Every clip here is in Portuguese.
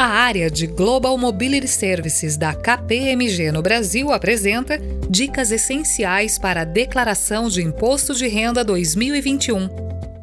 A área de Global Mobility Services da KPMG no Brasil apresenta dicas essenciais para a declaração de imposto de renda 2021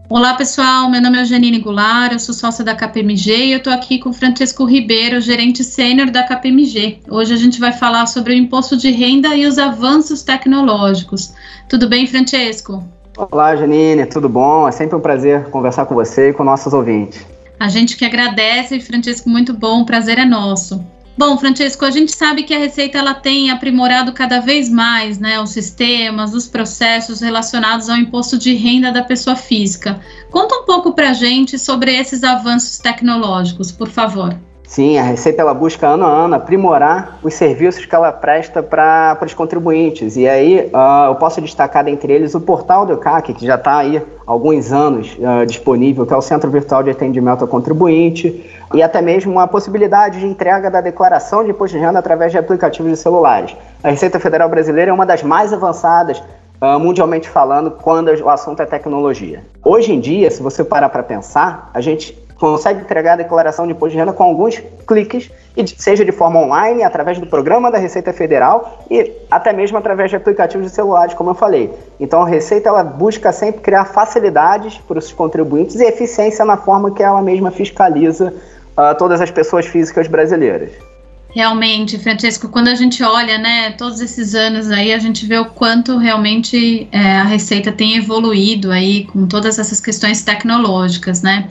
Olá, pessoal. Meu nome é Janine Goulart, eu sou sócia da KPMG e eu estou aqui com o Francisco Ribeiro, gerente sênior da KPMG. Hoje a gente vai falar sobre o imposto de renda e os avanços tecnológicos. Tudo bem, Francesco? Olá, Janine, tudo bom? É sempre um prazer conversar com você e com nossos ouvintes. A gente que agradece, Francisco, muito bom, o prazer é nosso. Bom, Francesco, a gente sabe que a Receita ela tem aprimorado cada vez mais né, os sistemas, os processos relacionados ao imposto de renda da pessoa física. Conta um pouco para a gente sobre esses avanços tecnológicos, por favor. Sim, a Receita ela busca ano a ano aprimorar os serviços que ela presta para os contribuintes. E aí uh, eu posso destacar dentre eles o portal do CAC, que já está aí há alguns anos uh, disponível, que é o Centro Virtual de Atendimento ao Contribuinte, e até mesmo a possibilidade de entrega da declaração de imposto de renda através de aplicativos de celulares. A Receita Federal Brasileira é uma das mais avançadas Uh, mundialmente falando, quando o assunto é tecnologia. Hoje em dia, se você parar para pensar, a gente consegue entregar a declaração de imposto de renda com alguns cliques, seja de forma online, através do programa da Receita Federal e até mesmo através de aplicativos de celulares, como eu falei. Então a Receita ela busca sempre criar facilidades para os contribuintes e eficiência na forma que ela mesma fiscaliza uh, todas as pessoas físicas brasileiras. Realmente, Francesco, quando a gente olha, né, todos esses anos aí, a gente vê o quanto realmente é, a Receita tem evoluído aí com todas essas questões tecnológicas, né?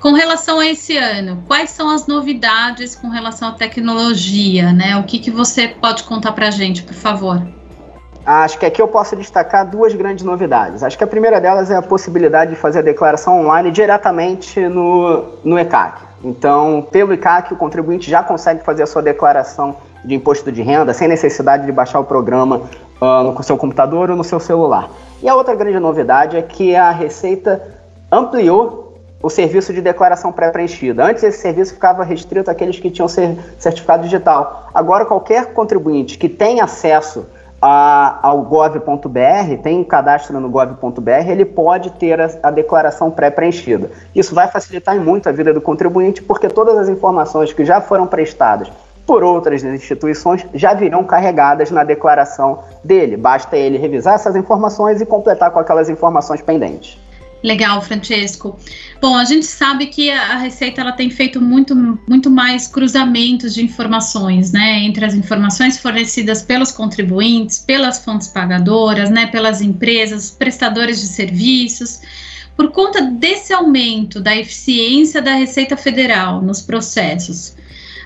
Com relação a esse ano, quais são as novidades com relação à tecnologia, né? O que, que você pode contar para a gente, por favor? Acho que aqui eu posso destacar duas grandes novidades. Acho que a primeira delas é a possibilidade de fazer a declaração online diretamente no, no ECAC. Então, pelo ICAC, o contribuinte já consegue fazer a sua declaração de imposto de renda sem necessidade de baixar o programa uh, no seu computador ou no seu celular. E a outra grande novidade é que a Receita ampliou o serviço de declaração pré-preenchida. Antes esse serviço ficava restrito àqueles que tinham certificado digital. Agora qualquer contribuinte que tem acesso a, ao gov.br, tem um cadastro no gov.br, ele pode ter a, a declaração pré-preenchida. Isso vai facilitar muito a vida do contribuinte, porque todas as informações que já foram prestadas por outras instituições já virão carregadas na declaração dele. Basta ele revisar essas informações e completar com aquelas informações pendentes. Legal, Francesco. Bom, a gente sabe que a Receita ela tem feito muito, muito mais cruzamentos de informações, né, entre as informações fornecidas pelos contribuintes, pelas fontes pagadoras, né, pelas empresas, prestadores de serviços. Por conta desse aumento da eficiência da Receita Federal nos processos,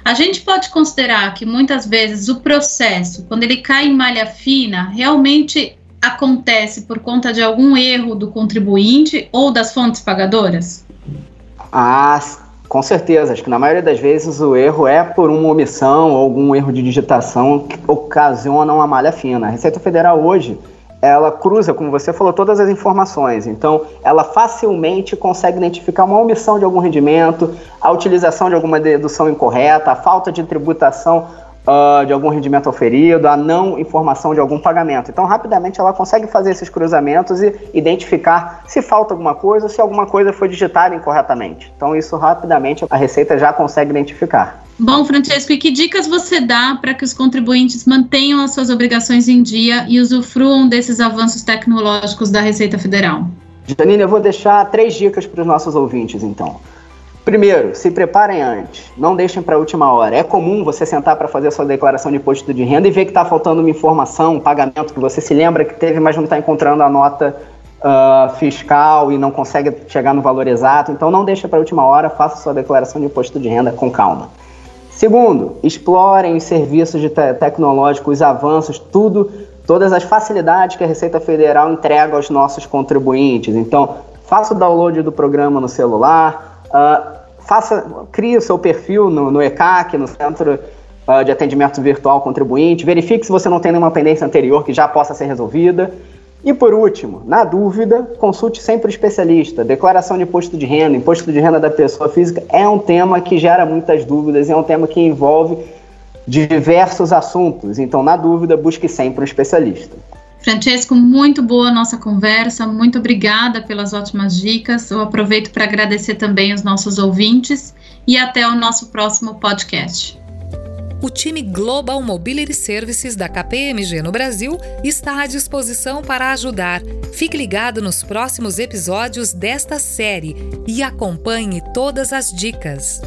a gente pode considerar que muitas vezes o processo, quando ele cai em malha fina, realmente acontece por conta de algum erro do contribuinte ou das fontes pagadoras? Ah, com certeza. Acho que na maioria das vezes o erro é por uma omissão ou algum erro de digitação que ocasiona uma malha fina. A Receita Federal hoje ela cruza, como você falou, todas as informações. Então, ela facilmente consegue identificar uma omissão de algum rendimento, a utilização de alguma dedução incorreta, a falta de tributação uh, de algum rendimento oferido, a não informação de algum pagamento. Então, rapidamente ela consegue fazer esses cruzamentos e identificar se falta alguma coisa, se alguma coisa foi digitada incorretamente. Então, isso rapidamente a Receita já consegue identificar. Bom, Francesco, e que dicas você dá para que os contribuintes mantenham as suas obrigações em dia e usufruam desses avanços tecnológicos da Receita Federal? Janine, eu vou deixar três dicas para os nossos ouvintes, então. Primeiro, se preparem antes, não deixem para a última hora. É comum você sentar para fazer a sua declaração de imposto de renda e ver que está faltando uma informação, um pagamento que você se lembra que teve, mas não está encontrando a nota uh, fiscal e não consegue chegar no valor exato. Então não deixe para a última hora, faça a sua declaração de imposto de renda com calma. Segundo, explorem os serviços de te tecnológicos, os avanços, tudo, todas as facilidades que a Receita Federal entrega aos nossos contribuintes. Então, faça o download do programa no celular, Uh, faça, crie o seu perfil no, no ECAC, no Centro uh, de Atendimento Virtual Contribuinte, verifique se você não tem nenhuma pendência anterior que já possa ser resolvida. E por último, na dúvida, consulte sempre o especialista. Declaração de imposto de renda, imposto de renda da pessoa física é um tema que gera muitas dúvidas, é um tema que envolve diversos assuntos. Então, na dúvida, busque sempre um especialista. Francesco, muito boa nossa conversa, muito obrigada pelas ótimas dicas. Eu aproveito para agradecer também os nossos ouvintes e até o nosso próximo podcast. O time Global Mobility Services da KPMG no Brasil está à disposição para ajudar. Fique ligado nos próximos episódios desta série e acompanhe todas as dicas.